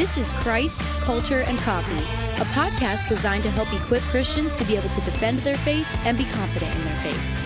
This is Christ, Culture, and Coffee, a podcast designed to help equip Christians to be able to defend their faith and be confident in their faith.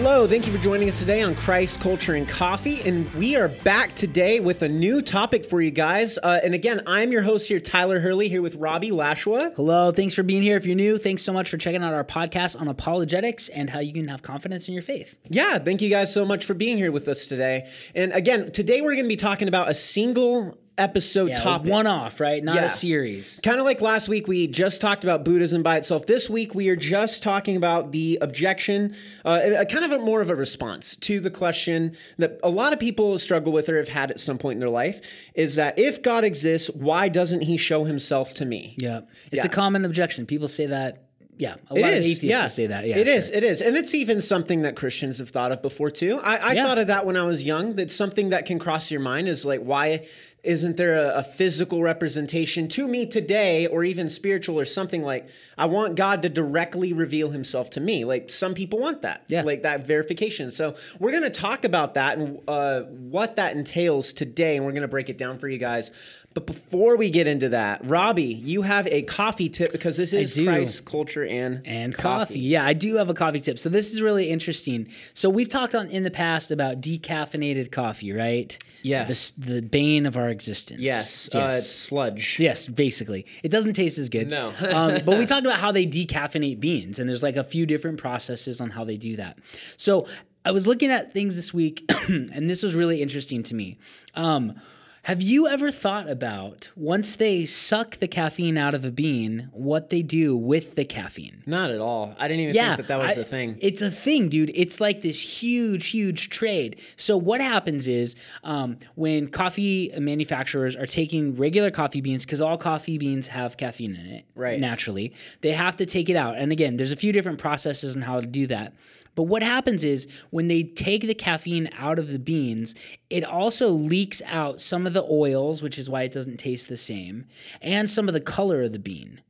Hello, thank you for joining us today on Christ, Culture, and Coffee. And we are back today with a new topic for you guys. Uh, and again, I'm your host here, Tyler Hurley, here with Robbie Lashua. Hello, thanks for being here. If you're new, thanks so much for checking out our podcast on apologetics and how you can have confidence in your faith. Yeah, thank you guys so much for being here with us today. And again, today we're going to be talking about a single episode Yeah, topic. one off, right? Not Yeah. a series. Kind of like last week, we just talked about Buddhism by itself. This week, we are just talking about the objection, uh, a, a kind of a more of a response to the question that a lot of people struggle with or have had at some point in their life is that if God exists, why doesn't he show himself to me? Yeah. It's Yeah. a common objection. People say that. Yeah. A It lot of atheists yeah. say that. Yeah. it sure. is, It is, and it's even something that Christians have thought of before too. I, I Yeah. thought of that when I was young. That's something that can cross your mind is like, why isn't there a, a physical representation to me today, or even spiritual, or something like? I want God to directly reveal Himself to me. Like some people want that, Yeah. like that verification. So we're going to talk about that and uh, what that entails today, and we're going to break it down for you guys. But before we get into that, Robbie, you have a coffee tip because this is. Christ, culture, and and coffee. Yeah, I do have a coffee tip. So this is really interesting. So we've talked on in the past about decaffeinated coffee, right? Yes. The, the bane of our existence. Yes, Uh, it's sludge. Yes, basically. It doesn't taste as good. No. um, but we talked about how they decaffeinate beans, and there's like a few different processes on how they do that. So I was looking at things this week, and this was really interesting to me. Um, have you ever thought about once they suck the caffeine out of a bean, what they do with the caffeine? Not at all. I didn't even Yeah, think that that was I- a thing. It's a thing, dude. It's like this huge, huge trade. So what happens is um, when coffee manufacturers are taking regular coffee beans, because all coffee beans have caffeine in it, Right. Naturally, they have to take it out. And again, there's a few different processes on how to do that. But what happens is when they take the caffeine out of the beans, it also leaks out some of the oils, which is why it doesn't taste the same, and some of the color of the bean.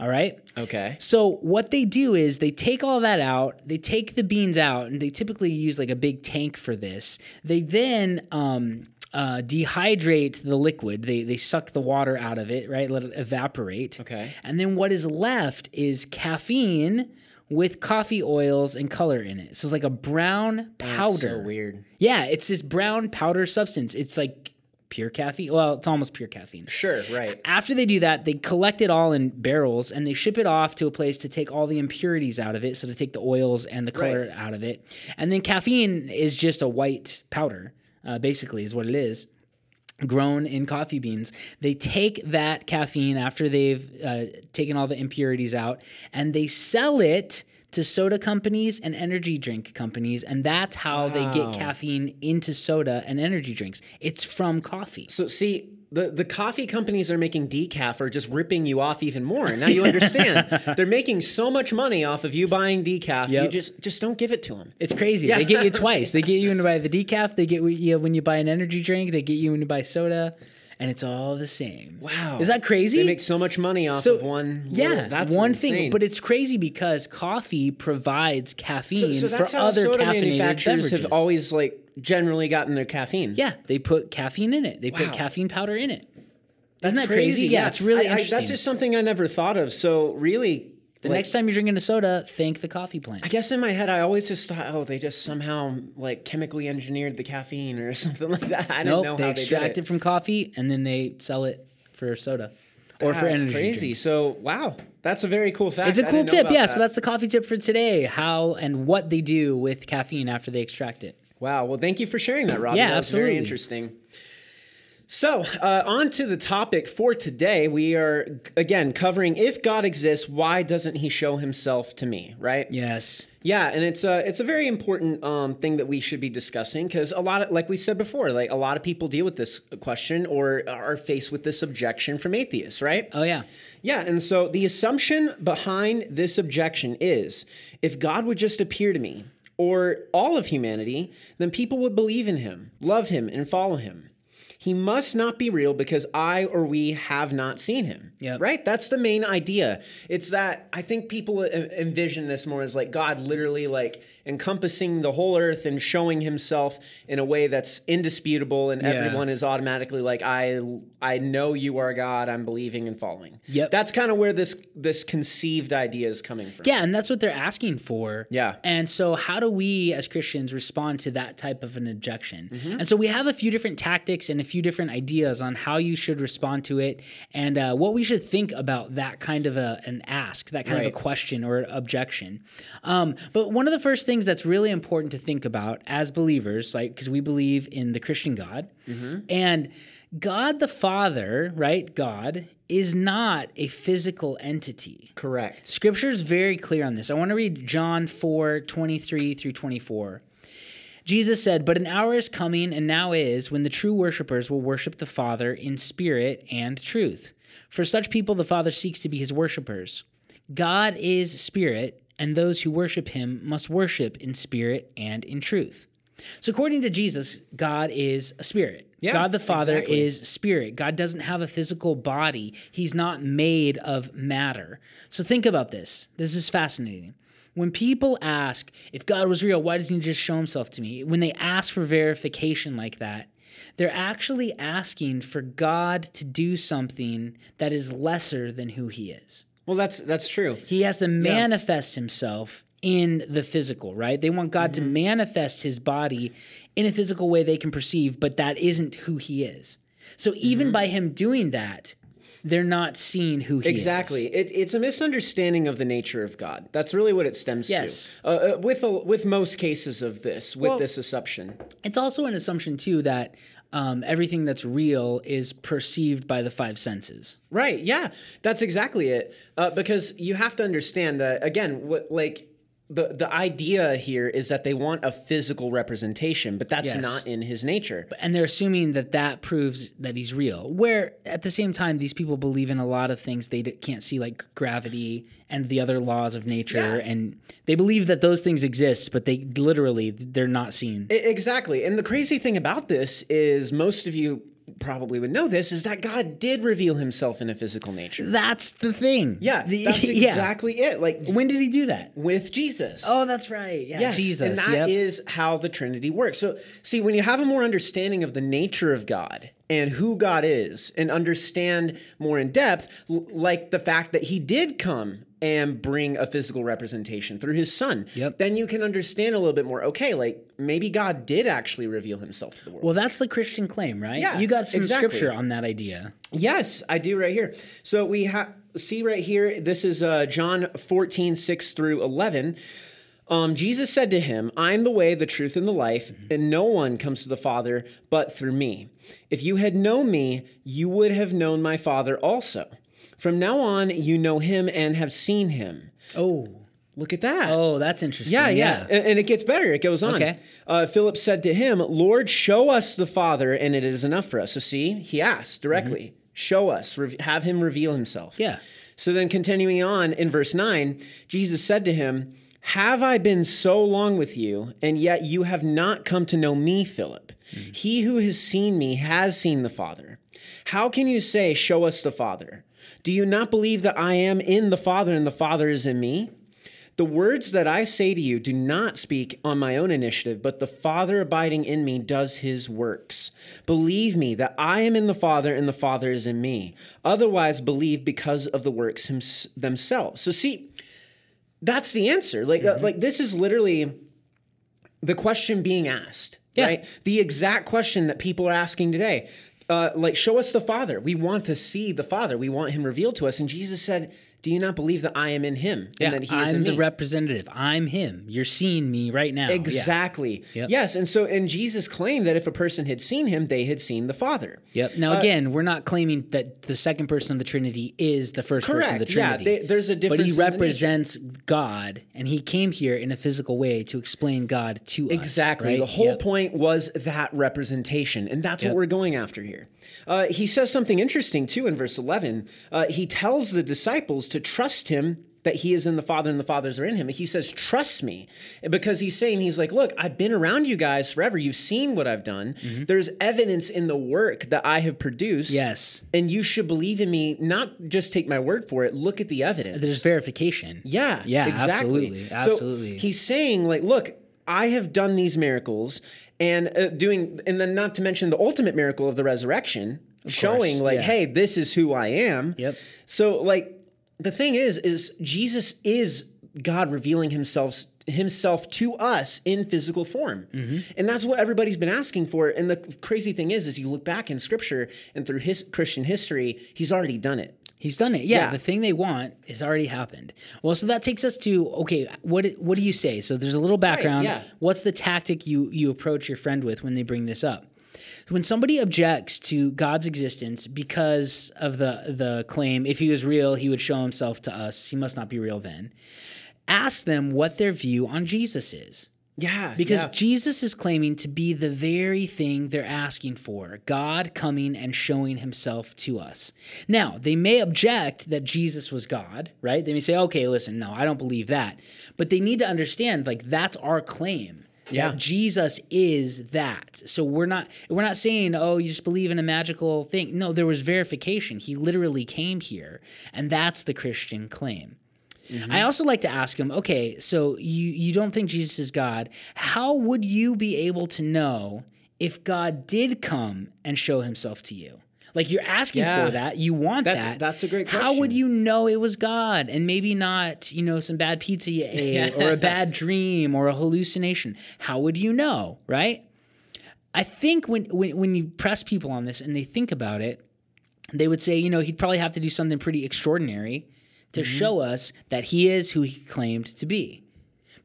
All right. okay. So what they do is they take all that out, they take the beans out, and they typically use like a big tank for this. They then um, uh, dehydrate the liquid. They they suck the water out of it, right? Let it evaporate. Okay. And then what is left is caffeine with coffee oils and color in it. So it's like a brown powder. So weird. Yeah, it's this brown powder substance. It's like pure caffeine. Well, it's almost pure caffeine. Sure, right. After they do that, they collect it all in barrels and they ship it off to a place to take all the impurities out of it. So to take the oils and the color Right. out of it. And then caffeine is just a white powder, uh, basically, is what it is. Grown in coffee beans. They take that caffeine after they've uh, taken all the impurities out and they sell it to soda companies and energy drink companies. And that's how they get caffeine into soda and energy drinks. It's from coffee. So see, the, the coffee companies are making decaf are just ripping you off even more. Now you understand. They're making so much money off of you buying decaf. You just just don't give it to them. It's crazy. They get you twice. They get you when you buy the decaf. They get you when you buy an energy drink. They get you when you buy soda, and it's all the same. Wow. is that crazy? They make so much money off of one. Yeah, little- that's one insane. thing. But it's crazy because coffee provides caffeine so, so for other soda caffeinated manufacturers beverages. have always like generally gotten their caffeine. yeah, they put caffeine in it. They put caffeine powder in it. that's Isn't that crazy? Yeah, it's really I- I- interesting. that's just something I never thought of. So really, the like, next time you're drinking a soda, thank the coffee plant. I guess in my head, I always just thought, oh, they just somehow like chemically engineered the caffeine or something like that. I didn't know they how extract they it from coffee and then they sell it for soda or for energy. That's crazy. drink. So wow, that's a very cool fact. It's a cool tip, yeah. that. So that's the coffee tip for today. How and what they do with caffeine after they extract it. wow. Well, thank you for sharing that, Rob. Yeah, that was very absolutely. interesting. So, uh, on to the topic for today. We are again covering if God exists, why doesn't He show Himself to me? Right? Yes. Yeah, and it's a it's a very important um, thing that we should be discussing because a lot of like we said before, like a lot of people deal with this question or are faced with this objection from atheists, right? Oh yeah. Yeah, and so the assumption behind this objection is if God would just appear to me or all of humanity, then people would believe in him, love him, and follow him. He must not be real because I or we have not seen him. Yep. Right? That's the main idea. It's that I think people envision this more as like God literally like encompassing the whole earth and showing himself in a way that's indisputable and Yeah. everyone is automatically like I I know you are God, I'm believing and following. Yep. That's kind of where this this conceived idea is coming from. Yeah, and that's what they're asking for. Yeah. And so, how do we as Christians respond to that type of an objection? Mm-hmm. And so, we have a few different tactics and a few different ideas on how you should respond to it and uh, what we should think about that kind of a, an ask, that kind of a question or objection. Um, but one of the first things that's really important to think about as believers, like, because we believe in the Christian God, Mm-hmm. and God the Father, right? God is not a physical entity. Correct. Scripture is very clear on this. I want to read John 4 23 through 24. Jesus said, But an hour is coming, and now is, when the true worshipers will worship the Father in spirit and truth. For such people, the Father seeks to be his worshipers. God is spirit, and those who worship him must worship in spirit and in truth. So, according to Jesus, God is a spirit. Yeah, God the Father exactly. is spirit. God doesn't have a physical body, He's not made of matter. So, think about this. This is fascinating. When people ask, if God was real, why doesn't He just show Himself to me? When they ask for verification like that, they're actually asking for God to do something that is lesser than who He is. Well, that's that's true. He has to manifest himself in the physical, right? They want God Mm-hmm. to manifest his body in a physical way they can perceive, but that isn't who he is. So even Mm-hmm. by him doing that, they're not seeing who he Exactly. is. It, it's a misunderstanding of the nature of God. That's really what it stems Yes. to. Uh, uh, with a, with most cases of this, with Well- this assumption. It's also an assumption too that um, everything that's real is perceived by the five senses. Right. Yeah. That's exactly it. Uh, because you have to understand that again, what like the the idea here is that they want a physical representation, but that's Yes. not in his nature. and they're assuming that that proves that he's real. Where at the same time, these people believe in a lot of things they d- can't see, like gravity and the other laws of nature, Yeah. and they believe that those things exist, but they literally they're not seen. Exactly. And the crazy thing about this is most of you probably would know this is that God did reveal himself in a physical nature. That's the thing. Yeah, The- that's yeah. exactly it. Like When did he do that? with Jesus. Oh, that's right. Yeah, Yes, Jesus. and that is yep. how the Trinity works. So, see, when you have a more understanding of the nature of God and who God is, and understand more in depth, like the fact that He did come and bring a physical representation through His Son, Yep. then you can understand a little bit more. Okay, like maybe God did actually reveal Himself to the world. well, that's the Christian claim, right? Yeah, you got some exactly. scripture on that idea. Yes, I do right here. So we have see right here, this is uh, John 14, 6 through 11. Um, Jesus said to him, I am the way, the truth, and the life, and no one comes to the Father but through me. If you had known me, you would have known my Father also. From now on, you know him and have seen him. Oh, Look at that. oh, that's interesting. Yeah, yeah. And, and it gets better. It goes on. Okay. Uh, Philip said to him, Lord, show us the Father, and it is enough for us. So, see, he asked directly, Show us, re- have him reveal himself. Mm-hmm. Yeah. So then, continuing on in verse 9, Jesus said to him, Have I been so long with you, and yet you have not come to know me, Philip? Mm-hmm. He who has seen me has seen the Father. How can you say, Show us the Father? Do you not believe that I am in the Father and the Father is in me? The words that I say to you do not speak on my own initiative, but the Father abiding in me does his works. Believe me that I am in the Father and the Father is in me. Otherwise, believe because of the works hims- themselves. So, see, that's the answer. Like, uh, like this is literally the question being asked, Yeah. right? The exact question that people are asking today. Uh, like, show us the Father. We want to see the Father. We want Him revealed to us. And Jesus said, "Do you not believe that I am in Him Yeah, and that He is I'm in the me?" representative. I'm him. You're seeing me right now. Yeah. Exactly. Yep. Yes, and so and Jesus claimed that if a person had seen Him, they had seen the Father. Yep. Now, Uh, again, we're not claiming that the second person of the Trinity is the first person of the Correct. Yeah, Trinity. they- there's a difference. But he represents God, and he came here in a physical way to explain God to us. Exactly. right? The whole Yep. point was that representation, and that's Yep. what we're going after here. Uh, he says something interesting too in verse 11. Uh, he tells the disciples to trust him that he is in the Father and the Fathers are in him. He says, Trust me. Because he's saying, He's like, Look, I've been around you guys forever. You've seen what I've done. There's evidence in the work that I have produced. Yes. And you should believe in me, not just take my word for it, look at the evidence. There's verification. Yeah, Yeah, exactly. absolutely, So he's saying, like, look, I have done these miracles, and uh, doing, and then not to mention the ultimate miracle of the resurrection, showing, like, yeah. hey, this is who I am. Yep. So, like, the thing is, is Jesus is God revealing himself himself to us in physical form Mm-hmm. and that's what everybody's been asking for and the crazy thing is is you look back in scripture and through his christian history he's already done it He's done it. Yeah, Yeah. the thing they want has already happened. Well, so that takes us to okay. What what do you say? So there's a little background. yeah. What's the tactic you you approach your friend with when they bring this up? When somebody objects to God's existence because of the the claim, if he was real, he would show himself to us. He must not be real then. Ask them what their view on Jesus is. yeah Because yeah. Jesus is claiming to be the very thing they're asking for God coming and showing himself to us. Now, they may object that Jesus was God, right? They may say, okay, listen, no, I don't believe that. But they need to understand, like, that's our claim. Yeah. That Jesus is that. So we're not we're not saying, oh, you just believe in a magical thing. No, there was verification. He literally came here, and that's the Christian claim. Mm-hmm. I also like to ask him, okay, so you you don't think Jesus is God? How would you be able to know if God did come and show himself to you? Like you're asking Yeah. for that, you want That's- that. that's a great question. How would you know it was God and maybe not, you know, some bad pizza you ate or a bad dream or a hallucination? How would you know, right? I think when, when when you press people on this and they think about it, they would say, you know, he'd probably have to do something pretty extraordinary to Mm-hmm. show us that he is who he claimed to be.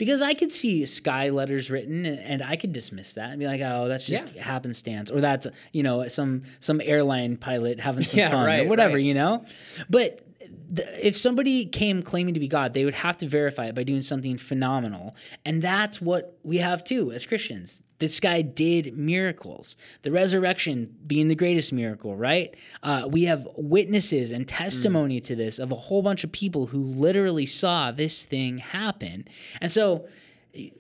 Because I could see sky letters written and, and I could dismiss that and be like, oh, that's just Yeah. happenstance. Or that's, you know, some some airline pilot having some Yeah, fun or whatever, right. you know? But if somebody came claiming to be God, they would have to verify it by doing something phenomenal. And that's what we have too as Christians. This guy did miracles. The resurrection being the greatest miracle, right? Uh, we have witnesses and testimony to this of a whole bunch of people who literally saw this thing happen. And so,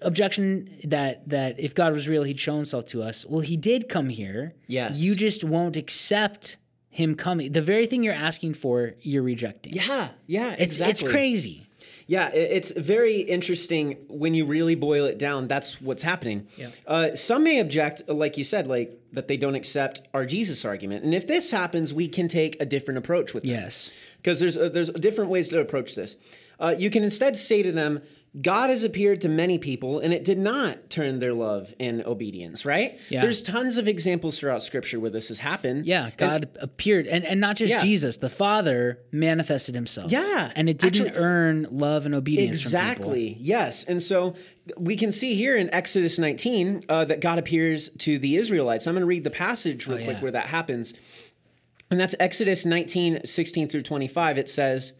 objection that that if God was real, He'd show Himself to us. Well, He did come here. Yes. You just won't accept Him coming. The very thing you're asking for, you're rejecting. yeah yeah It's exactly. it's crazy. Yeah, it's very interesting when you really boil it down. That's what's happening. Yeah. Uh, some may object, like you said, like that they don't accept our Jesus argument. And if this happens, we can take a different approach with them. Yes. Because there's uh, there's different ways to approach this. Uh, you can instead say to them, God has appeared to many people, and it did not turn their love in obedience. Right? Yeah. There's tons of examples throughout Scripture where this has happened. Yeah, And- God appeared, and, and not just Yeah. Jesus, the Father manifested Himself. Yeah, and it didn't actually- earn love and obedience. From people. Exactly. Yes. And so we can see here in Exodus 19 uh, that God appears to the Israelites. I'm going to read the passage real Oh, quick yeah. where that happens. And that's Exodus 19, 16 through 25. It says,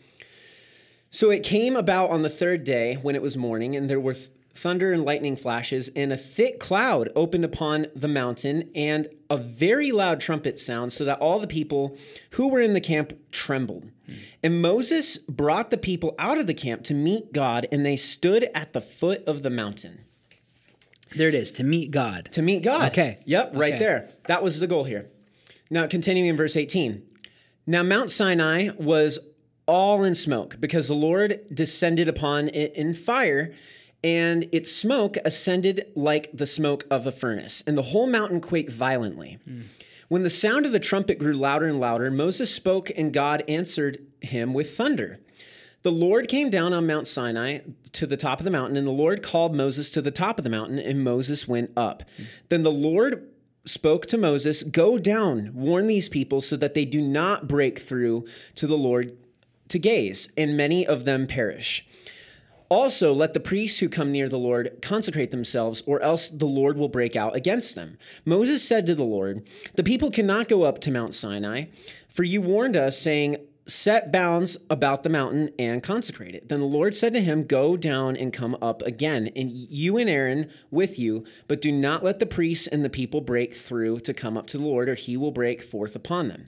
So it came about on the third day when it was morning, and there were th- thunder and lightning flashes, and a thick cloud opened upon the mountain, and a very loud trumpet sound, so that all the people who were in the camp trembled. And Moses brought the people out of the camp to meet God, and they stood at the foot of the mountain. There it is to meet God. To meet God. Okay. Yep, right Okay. there. That was the goal here. Now, continuing in verse 18. Now, Mount Sinai was all in smoke because the Lord descended upon it in fire, and its smoke ascended like the smoke of a furnace, and the whole mountain quaked violently. When the sound of the trumpet grew louder and louder, Moses spoke, and God answered him with thunder. The Lord came down on Mount Sinai to the top of the mountain, and the Lord called Moses to the top of the mountain, and Moses went up. Then the Lord spoke to Moses, Go down, warn these people so that they do not break through to the Lord to gaze, and many of them perish. Also, let the priests who come near the Lord consecrate themselves, or else the Lord will break out against them. Moses said to the Lord, The people cannot go up to Mount Sinai, for you warned us, saying, Set bounds about the mountain and consecrate it. Then the Lord said to him, Go down and come up again, and you and Aaron with you, but do not let the priests and the people break through to come up to the Lord, or he will break forth upon them.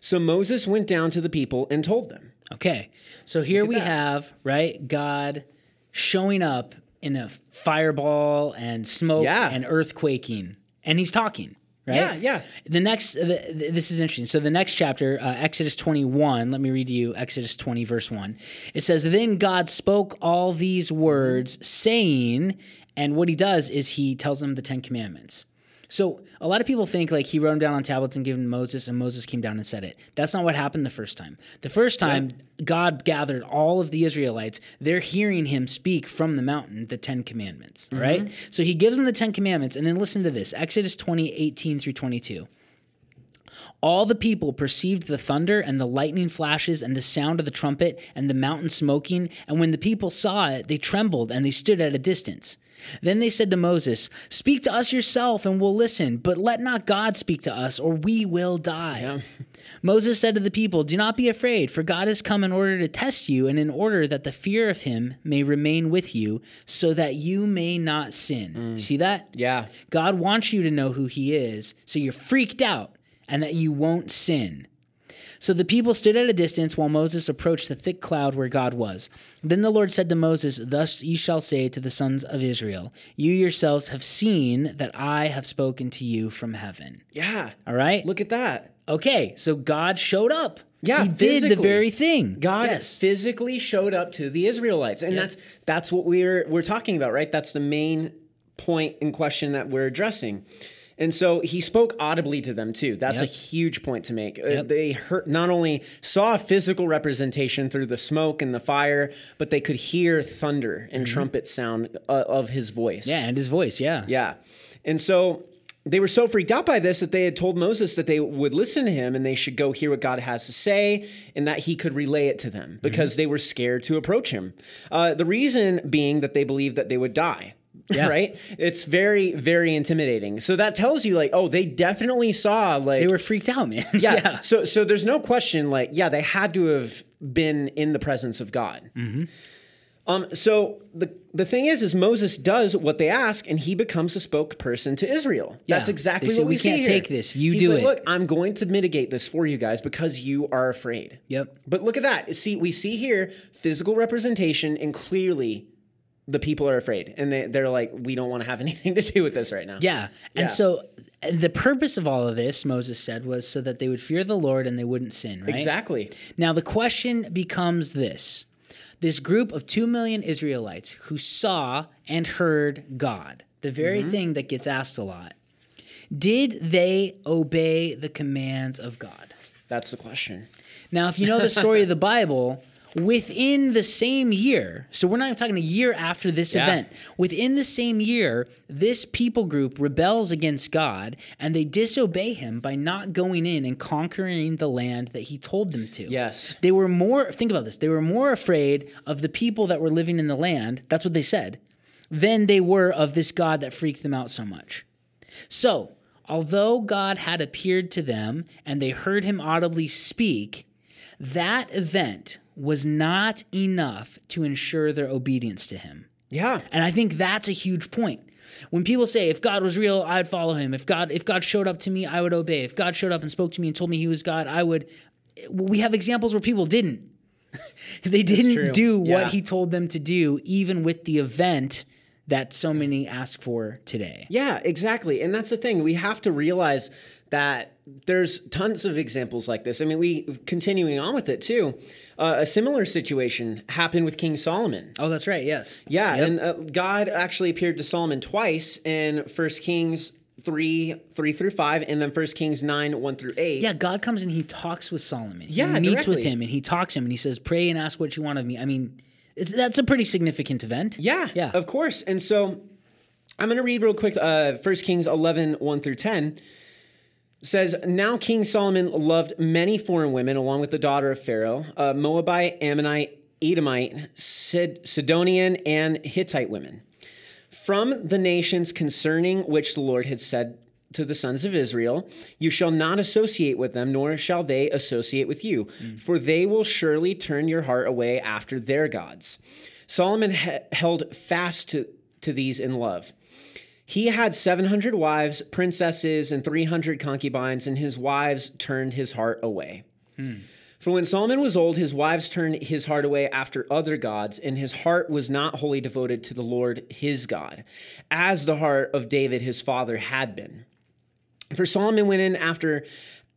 So Moses went down to the people and told them. Okay. So here we that. have, right, God showing up in a fireball and smoke Yeah. and earthquaking. And he's talking, right? Yeah, yeah. The next, the, the- this is interesting. So the next chapter, uh, Exodus 21, let me read to you Exodus 20, verse 1. It says, Then God spoke all these words, saying, and what he does is he tells them the Ten Commandments. So a lot of people think like he wrote them down on tablets and gave them to Moses, and Moses came down and said it. That's not what happened the first time. The first time God gathered all of the Israelites, they're hearing him speak from the mountain the Ten Commandments. Mm-hmm. Right. So he gives them the Ten Commandments, and then listen to this: Exodus 20, 18 through 22. All the people perceived the thunder and the lightning flashes and the sound of the trumpet and the mountain smoking. And when the people saw it, they trembled and they stood at a distance. Then they said to Moses, Speak to us yourself and we'll listen, but let not God speak to us or we will die. Moses said to the people, Do not be afraid, for God has come in order to test you and in order that the fear of him may remain with you, so that you may not sin. Mm. See that? Yeah. God wants you to know who he is, so you're freaked out and that you won't sin. So the people stood at a distance while Moses approached the thick cloud where God was. Then the Lord said to Moses, Thus you shall say to the sons of Israel, You yourselves have seen that I have spoken to you from heaven. Yeah. All right? Look at that. Okay, so God showed up. Yeah, he did the very thing. God yes. physically showed up to the Israelites, and that's that's what we're we're talking about, right? That's the main point in question that we're addressing. And so he spoke audibly to them too. That's a huge point to make. Uh, They heard, not only saw a physical representation through the smoke and the fire, but they could hear thunder and trumpet sound uh, of his voice. Mm-hmm. yeah, and his voice, yeah. Yeah. And so they were so freaked out by this that they had told Moses that they would listen to him and they should go hear what God has to say and that he could relay it to them because they were scared to approach him. Uh, the reason being that they believed that they would die. Yeah. Right? It's very, very intimidating. So that tells you, like, oh, they definitely saw, like, They were freaked out, man. yeah. yeah. So so there's no question. Like yeah, they had to have been in the presence of God. Mm-hmm. Um. So the the thing is, is Moses does what they ask, and he becomes a spokesperson to Israel. That's exactly say, what we, "We see can't here." take this. You He's do like, it. Look, I'm going to mitigate this for you guys because you are afraid. Yep. But look at that. See, we see here physical representation, and clearly. The people are afraid, and they, they're like, "We don't want to have anything to do with this right now." Yeah. Yeah. And so the purpose of all of this, Moses said, was so that they would fear the Lord and they wouldn't sin, right? exactly. Now the question becomes this. This group of 2 million Israelites who saw and heard God, the very Mm-hmm. thing that gets asked a lot. Did they obey the commands of God? That's the question. Now, if you know the story of the Bible, within the same year, so we're not even talking a year after this Yeah. event, within the same year, this people group rebels against God and they disobey him by not going in and conquering the land that he told them to. Yes. They were more, think about this, they were more afraid of the people that were living in the land, that's what they said, than they were of this God that freaked them out so much. So, although God had appeared to them and they heard him audibly speak, that event was not enough to ensure their obedience to him. Yeah. And I think that's a huge point. When people say if God was real, I'd follow him. If God if God showed up to me, I would obey. If God showed up and spoke to me and told me he was God, I would we have examples where people didn't. they didn't do Yeah. what he told them to do even with the event that so many ask for today. Yeah, exactly. And that's the thing. We have to realize that there's tons of examples like this. I mean, we continuing on with it too. Uh, a similar situation happened with King Solomon. Oh, that's right. Yes. Yeah, Yep. and uh, God actually appeared to Solomon twice in First Kings 3 3 through 5 and then First Kings 9 1 through 8. Yeah, God comes and he talks with Solomon. Yeah, he meets with him and he talks to him and he says, "Pray and ask what you want of me." I mean, it's, that's a pretty significant event. Yeah, yeah. of course. And so I'm going to read real quick uh, 1 Kings 11, 1 through 10. Says, Now King Solomon loved many foreign women along with the daughter of Pharaoh, uh, Moabite, Ammonite, Edomite, Sid- Sidonian, and Hittite women. From the nations concerning which the Lord had said to the sons of Israel, You shall not associate with them, nor shall they associate with you, for they will surely turn your heart away after their gods. Solomon he- held fast to, to these in love. He had 700 wives, princesses, and 300 concubines, and his wives turned his heart away. Hmm. For when Solomon was old, his wives turned his heart away after other gods, and his heart was not wholly devoted to the Lord his God, as the heart of David his father had been. For Solomon went in after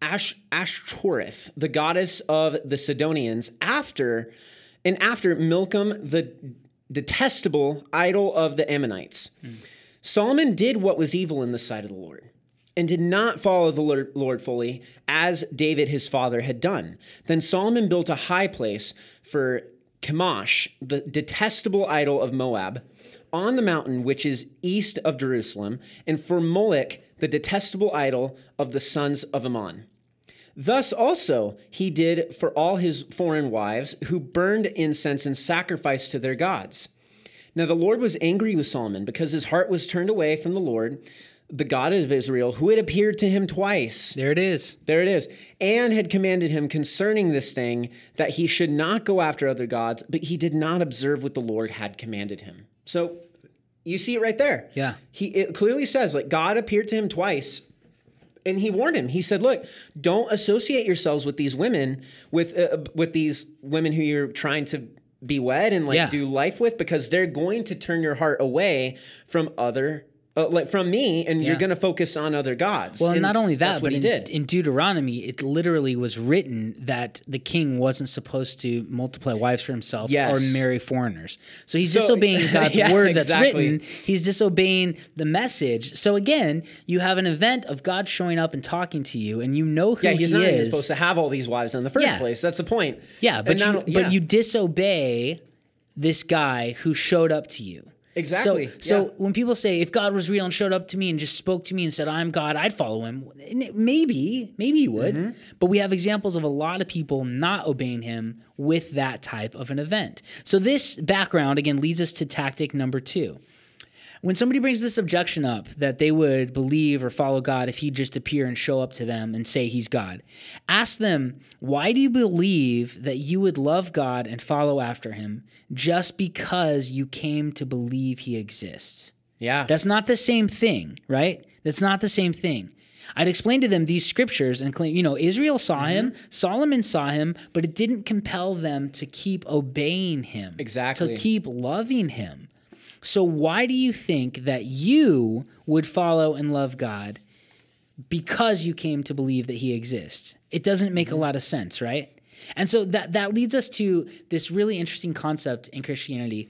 Ash, Ashtoreth, the goddess of the Sidonians, after and after Milcom, the detestable idol of the Ammonites. Hmm. Solomon did what was evil in the sight of the Lord and did not follow the Lord, fully as David his father had done. Then Solomon built a high place for Chemosh, the detestable idol of Moab, on the mountain which is east of Jerusalem, and for Moloch, the detestable idol of the sons of Ammon. Thus also he did for all his foreign wives who burned incense and sacrificed to their gods. Now the Lord was angry with Solomon because his heart was turned away from the Lord, the God of Israel, who had appeared to him twice. There it is. There it is. And had commanded him concerning this thing that he should not go after other gods, but he did not observe what the Lord had commanded him. So you see it right there. Yeah. He it clearly says like God appeared to him twice and he warned him. He said, "Look, don't associate yourselves with these women with uh, with these women who you're trying to be wed and like Yeah. do life with because they're going to turn your heart away from other uh, like from me and you're going to focus on other gods." Well, and not only that's that, what but he in, did. in Deuteronomy, it literally was written that the king wasn't supposed to multiply wives for himself Yes. or marry foreigners. So he's So- disobeying God's Yeah, word that's exactly. written. He's disobeying the message. So again, you have an event of God showing up and talking to you, and you know who yeah, he's he not is. supposed to have all these wives in the first Yeah. place. That's the point. Yeah, but you, not- but you disobey this guy who showed up to you. Exactly, So, so yeah. when people say if God was real and showed up to me and just spoke to me and said I'm God, I'd follow him. Maybe, maybe you would. Mm-hmm. But we have examples of a lot of people not obeying him with that type of an event. So this background again leads us to tactic number 2 when somebody brings this objection up that they would believe or follow God if he'd just appear and show up to them and say he's God, ask them, why do you believe that you would love God and follow after him just because you came to believe he exists? yeah. That's not the same thing, right? That's not the same thing. I'd explain to them these scriptures and claim, you know, Israel saw him, Mm-hmm. Solomon saw him, but it didn't compel them to keep obeying him, Exactly. to keep loving him. So why do you think that you would follow and love God because you came to believe that he exists? It doesn't make a Mm-hmm. lot of sense, right? And so that that leads us to this really interesting concept in Christianity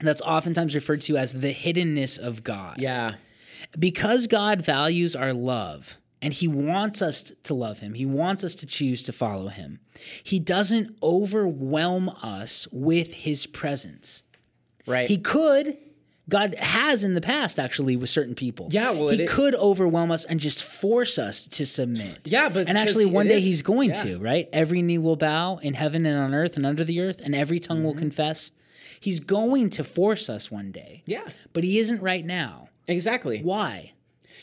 that's oftentimes referred to as the hiddenness of God yeah. because God values our love and he wants us to love him, he wants us to choose to follow him. He doesn't overwhelm us with his presence. Right. He could. God has in the past actually with certain people. Yeah, well, he could overwhelm us and just force us to submit. Yeah, but and actually, one day is- he's going yeah. to. Right, every knee will bow in heaven and on earth and under the earth, and every tongue Mm-hmm. will confess. He's going to force us one day. Yeah. but he isn't right now. Exactly. Why?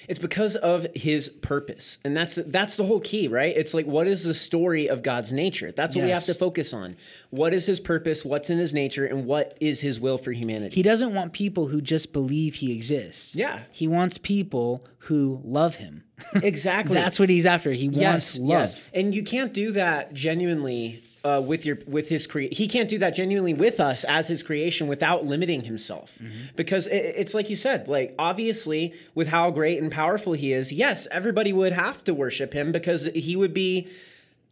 It's because of his purpose. And that's that's the whole key, right? It's like what is the story of God's nature? That's what we have to focus on. What is his purpose? What's in his nature and what is his will for humanity? He doesn't want people who just believe he exists. Yeah. He wants people who love him. exactly. That's what he's after. He yes, wants love. yes. And you can't do that genuinely uh, with your with his cre- he can't do that genuinely with us as his creation without limiting himself Mm-hmm. because it, it's like you said like obviously with how great and powerful he is yes everybody would have to worship him because he would be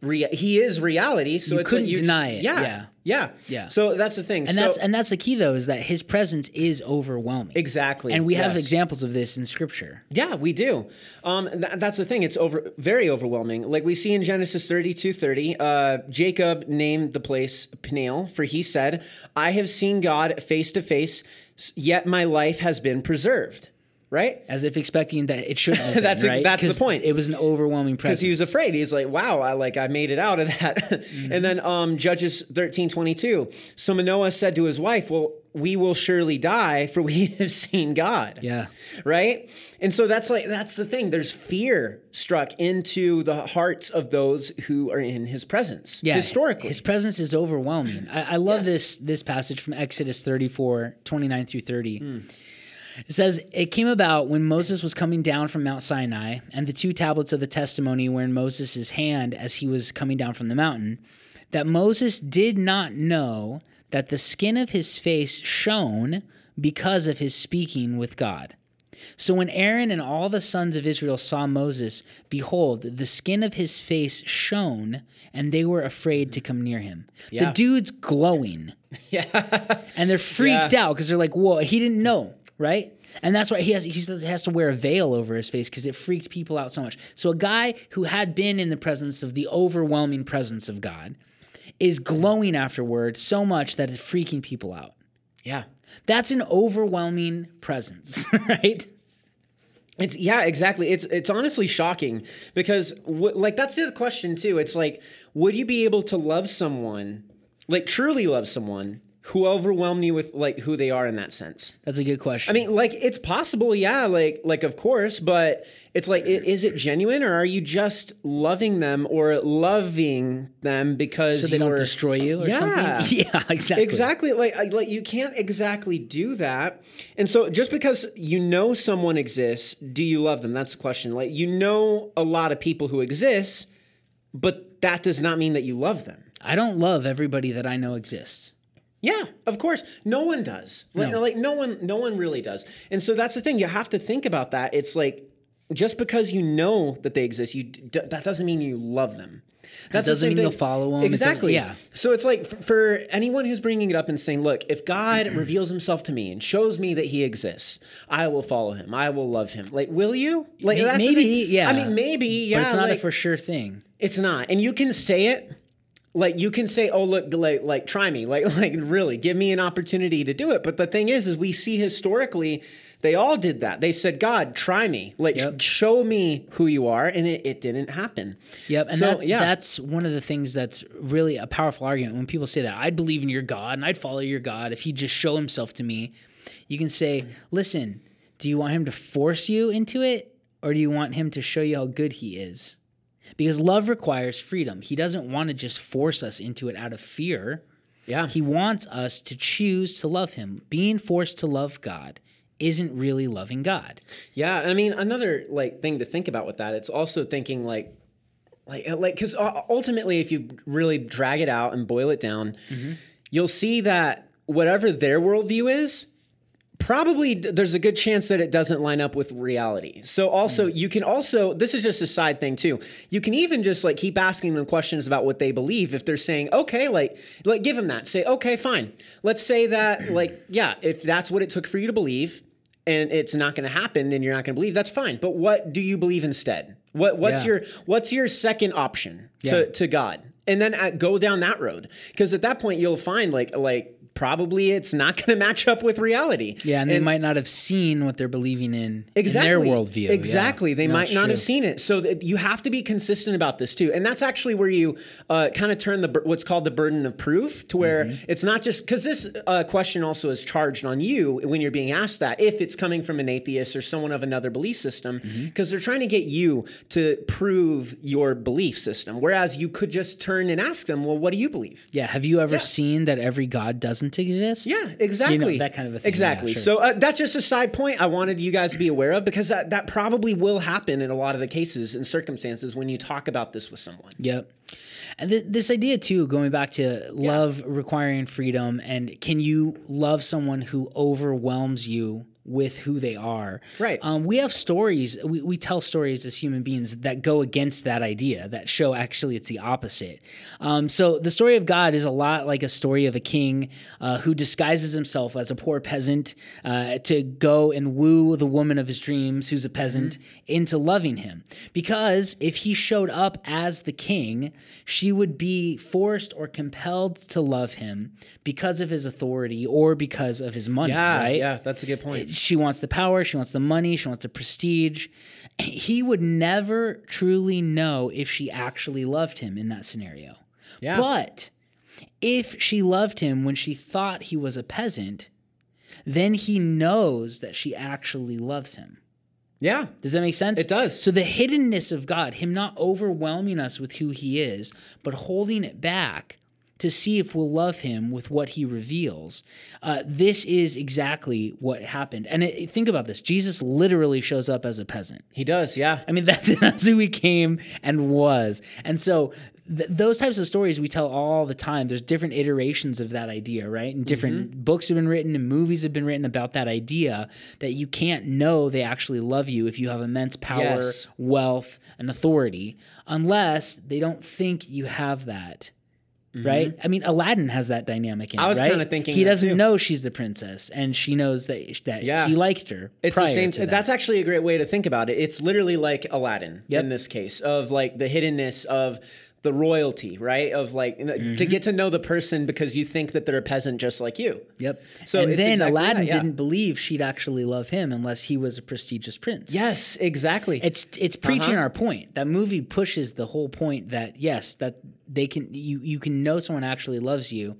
rea- he is reality so You it's couldn't like deny just, it, yeah, yeah. Yeah Yeah. so that's the thing And so, that's and that's the key though is that his presence is overwhelming. exactly And we have yes. examples of this in scripture. Yeah, we do. Um, th- that's the thing. It's over very overwhelming. Like we see in Genesis 32 30, uh, Jacob named the place Peniel, for he said, I have seen God face to face, yet my life has been preserved. Right? As if expecting that it shouldn't been, That's a- right? that's the point. It was an overwhelming presence. Because he was afraid. He's like, wow, I like I made it out of that. Mm-hmm. And then um, Judges 13 22. So Manoah said to his wife, Well, we will surely die, for we have seen God. Yeah. right and so that's like that's the thing there's fear struck into the hearts of those who are in his presence Yeah. historically His presence is overwhelming. I, I love Yes. this this passage from Exodus 34, 29 through 30. Hmm. It says, It came about when Moses was coming down from Mount Sinai, and the two tablets of the testimony were in Moses' hand as he was coming down from the mountain, that Moses did not know that the skin of his face shone because of his speaking with God. So when Aaron and all the sons of Israel saw Moses, behold, the skin of his face shone, and they were afraid to come near him. Yeah. The dude's glowing. Yeah. and they're freaked Yeah. out because they're like, whoa, he didn't know, right? And that's why he has he has to wear a veil over his face because it freaked people out so much. So a guy who had been in the presence of the overwhelming presence of God is glowing afterward so much that it's freaking people out. Yeah. That's an overwhelming presence, right? It's yeah, exactly. It's it's honestly shocking because w- like that's the question too. It's like would you be able to love someone, like truly love someone who overwhelmed you with like who they are in that sense? That's a good question. I mean, like it's possible, yeah, like like of course, but it's like is it genuine or are you just loving them or loving them because so they don't destroy you or yeah. something? Yeah, exactly. Exactly. Like, like you can't exactly do that. And so, just because you know someone exists, do you love them? That's the question. Like, you know a lot of people who exist, but that does not mean that you love them. I don't love everybody that I know exists. Yeah, of course. No one does. Like, No. like no one, no one really does. And so that's the thing. You have to think about that. It's like just because you know that they exist, you d- that doesn't mean you love them. That's the doesn't mean thing- you'll follow 'em. It doesn't- Exactly. yeah. So it's like f- for anyone who's bringing it up and saying, "Look, if God reveals Himself to me and shows me that He exists, I will follow Him. I will love Him." Like, will you? Like, May- that's maybe, yeah. I mean, maybe, yeah. but it's not like, a for sure thing. it's not, and you can say it. Like you can say, "Oh, look, like, like, try me, like, like, really, give me an opportunity to do it." But the thing is, is we see historically, they all did that. They said, "God, try me, like, Yep. show me who you are," and it, it didn't happen. Yep, and So, that's yeah. that's one of the things that's really a powerful argument when people say that I'd believe in your God and I'd follow your God if he'd just show himself to me. You can say, "Listen, do you want him to force you into it or do you want him to show you how good he is?" Because love requires freedom. He doesn't want to just force us into it out of fear. Yeah, He wants us to choose to love him. Being forced to love God isn't really loving God. Yeah, I mean, another like thing to think about with that, it's also thinking like, like, uh, like, because uh, ultimately, if you really drag it out and boil it down, mm-hmm. you'll see that whatever their worldview is, probably there's a good chance that it doesn't line up with reality. So also, you can also this is just a side thing too. You can even just like keep asking them questions about what they believe. If they're saying, okay, like, like give them that. Say, okay, fine. Let's say that, like, yeah, if that's what it took for you to believe and it's not going to happen and you're not going to believe that's fine but what do you believe instead what what's Yeah. your what's your second option Yeah. to, to god and then uh, go down that road because at that point you'll find like like probably it's not going to match up with reality Yeah, and, they might not have seen what they're believing in exactly in their worldview. Yeah. Exactly, they No, might not true. have seen it. So that you have to be consistent about this too, and that's actually where you uh, kind of turn the what's called the burden of proof to where Mm-hmm. it's not just because this uh, question also is charged on you when you're being asked that if it's coming from an atheist or someone of another belief system Mm-hmm. because they're trying to get you to prove your belief system, whereas you could just turn and ask them, well, what do you believe? Yeah. Have you ever seen that every God doesn't exist? Yeah, exactly. that kind of a thing. Exactly. Yeah, sure. So uh, that's just a side point I wanted you guys to be aware of because that, that probably will happen in a lot of the cases and circumstances when you talk about this with someone. Yep. And th- this idea too, going back to love requiring freedom, and can you love someone who overwhelms you with who they are? Right. Um, we have stories. We, we tell stories as human beings that go against that idea. That show actually it's the opposite. Um, so the story of God is a lot like a story of a king uh, who disguises himself as a poor peasant uh, to go and woo the woman of his dreams, who's a peasant, into loving him. Because if he showed up as the king, she would be forced or compelled to love him because of his authority or because of his money. right? yeah, that's a good point. She wants the power, she wants the money, she wants the prestige. He would never truly know if she actually loved him in that scenario. Yeah. But if she loved him when she thought he was a peasant, then he knows that she actually loves him. Yeah. Does that make sense? It does. So the hiddenness of God, him not overwhelming us with who he is, but holding it back to see if we'll love him with what he reveals. Uh, this is exactly what happened. And it, think about this Jesus literally shows up as a peasant. He does, yeah. I mean, that's, that's who he came and was. And so th- those types of stories we tell all the time. There's different iterations of that idea, right? And different Mm-hmm. books have been written and movies have been written about that idea that you can't know they actually love you if you have immense power, Yes. wealth, and authority, unless they don't think you have that. Right, I mean, Aladdin has that dynamic. In Mm-hmm. I was right? kinda thinking he doesn't too. know she's the princess, and she knows that that Yeah. he liked her. It's the same. to that. That's actually a great way to think about it. It's literally like Aladdin Yep. in this case of like the hiddenness of the royalty, right? Of like know, to Mm-hmm. get to know the person because you think that they're a peasant just like you. Yep. So and then exactly Aladdin that, yeah. didn't believe she'd actually love him unless he was a prestigious prince. Yes, exactly. It's it's preaching Uh-huh. our point. That movie pushes the whole point that yes, that they can you you can know someone actually loves you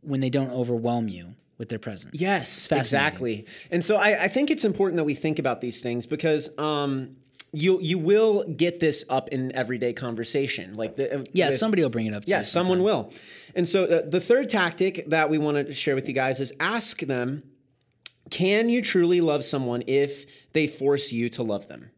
when they don't overwhelm you with their presence. Yes, exactly. And so I, I think it's important that we think about these things because um, you you will get this up in everyday conversation. Like the, uh, Yeah, with- somebody will bring it up. to Yeah, someone will. And so uh, the third tactic that we want to share with you guys is ask them, can you truly love someone if they force you to love them?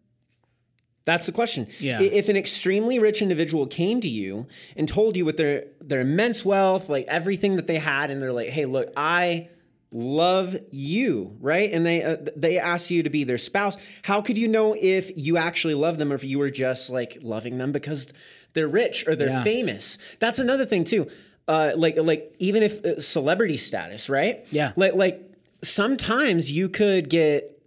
That's the question. Yeah. If an extremely rich individual came to you and told you with their their immense wealth, like everything that they had, and they're like, "Hey, look, I love you," right? And they uh, they ask you to be their spouse. How could you know if you actually love them or if you were just like loving them because they're rich or they're Yeah. famous? That's another thing too. Uh, like like even if uh, celebrity status, right? Yeah. Like like sometimes you could get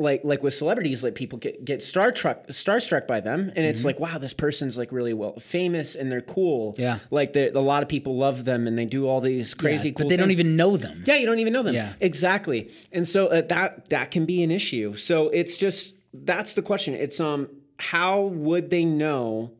like like with celebrities, like people get get starstruck starstruck by them, and it's like, wow, this person's like really well famous and they're cool. Mm-hmm. Yeah. like a lot of people love them and they do all these crazy Yeah, cool. but they don't even know them. Yeah, you don't even know them. Yeah. exactly. And so uh, that that can be an issue. So it's just that's the question. It's um, how would they know?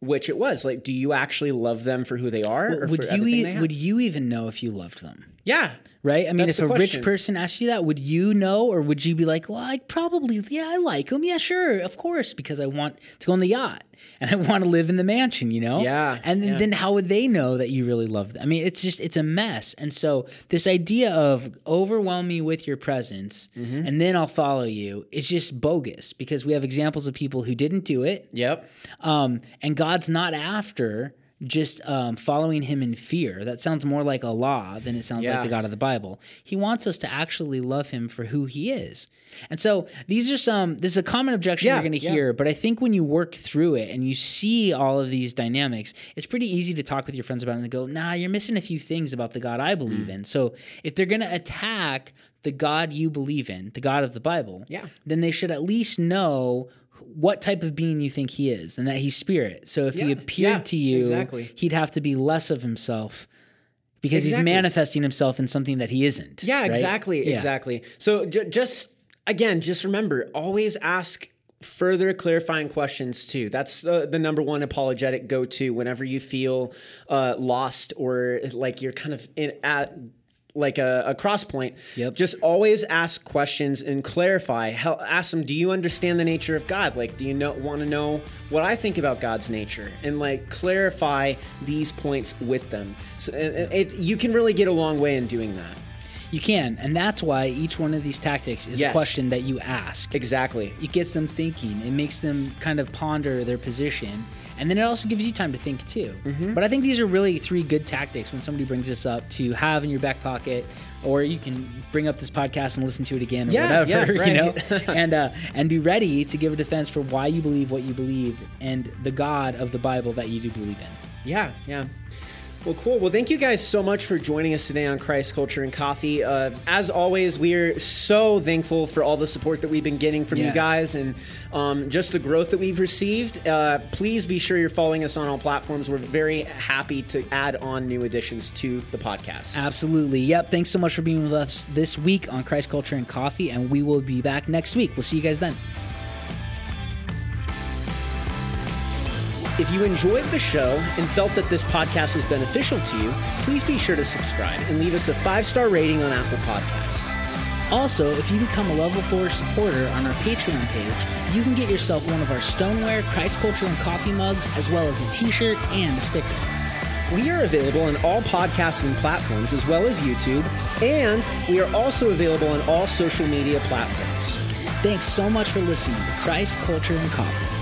Which it was like, do you actually love them for who they are? or Would you e- would you even know if you loved them? yeah, Right? I mean, That's if a the rich person asked you that, would you know, or would you be like, "Well, I probably, yeah, I like him, yeah, sure, of course, because I want to go on the yacht and I want to live in the mansion," you know? Yeah, And then, yeah. then how would they know that you really love them? I mean, it's just it's a mess. And so this idea of overwhelm me with your presence Mm-hmm. and then I'll follow you is just bogus because we have examples of people who didn't do it. yep, Um, and God's not after just um, following him in fear. That sounds more like a law than it sounds Yeah. like the God of the Bible. He wants us to actually love him for who he is. And so these are some, this is a common objection Yeah, you're going to yeah. hear, but I think when you work through it and you see all of these dynamics, it's pretty easy to talk with your friends about it and go, nah, you're missing a few things about the God I Mm. believe in. So if they're going to attack the God you believe in, the God of the Bible, Yeah. then they should at least know what type of being you think he is and that he's spirit. So if he appeared yeah, to you, exactly. he'd have to be less of himself because he's manifesting himself in something that he isn't. Yeah, right? exactly, Yeah. exactly. So j- just again, just remember, always ask further clarifying questions too. That's uh, the number one apologetic go to whenever you feel uh, lost or like you're kind of in at like a, a cross point. Yep. Just always ask questions and clarify. Hel- ask them, do you understand the nature of God? Like, do you know want to know what I think about God's nature? And like clarify these points with them. So and it, you can really get a long way in doing that. You can. And that's why each one of these tactics is Yes. a question that you ask. Exactly. It gets them thinking. It makes them kind of ponder their position. And then it also gives you time to think too. Mm-hmm. But I think these are really three good tactics when somebody brings this up to have in your back pocket, or you can bring up this podcast and listen to it again or Yeah, whatever, yeah, you know, and uh, and be ready to give a defense for why you believe what you believe and the God of the Bible that you do believe in. Yeah, yeah. Well, cool. Well, thank you guys so much for joining us today on Christ Culture and Coffee. Uh, as always, we're so thankful for all the support that we've been getting from you guys and um, just the growth that we've received. Uh, please be sure you're following us on all platforms. We're very happy to add on new additions to the podcast. Absolutely. Yep. Thanks so much for being with us this week on Christ Culture and Coffee, and we will be back next week. We'll see you guys then. If you enjoyed the show and felt that this podcast was beneficial to you, please be sure to subscribe and leave us a five star rating on Apple Podcasts. Also, if you become a level 4 supporter on our Patreon page, you can get yourself one of our stoneware, Christ Culture, and coffee mugs, as well as a t shirt and a sticker. we are available on all podcasting platforms as well as YouTube, and we are also available on all social media platforms. Thanks so much for listening to Christ, Culture, and Coffee.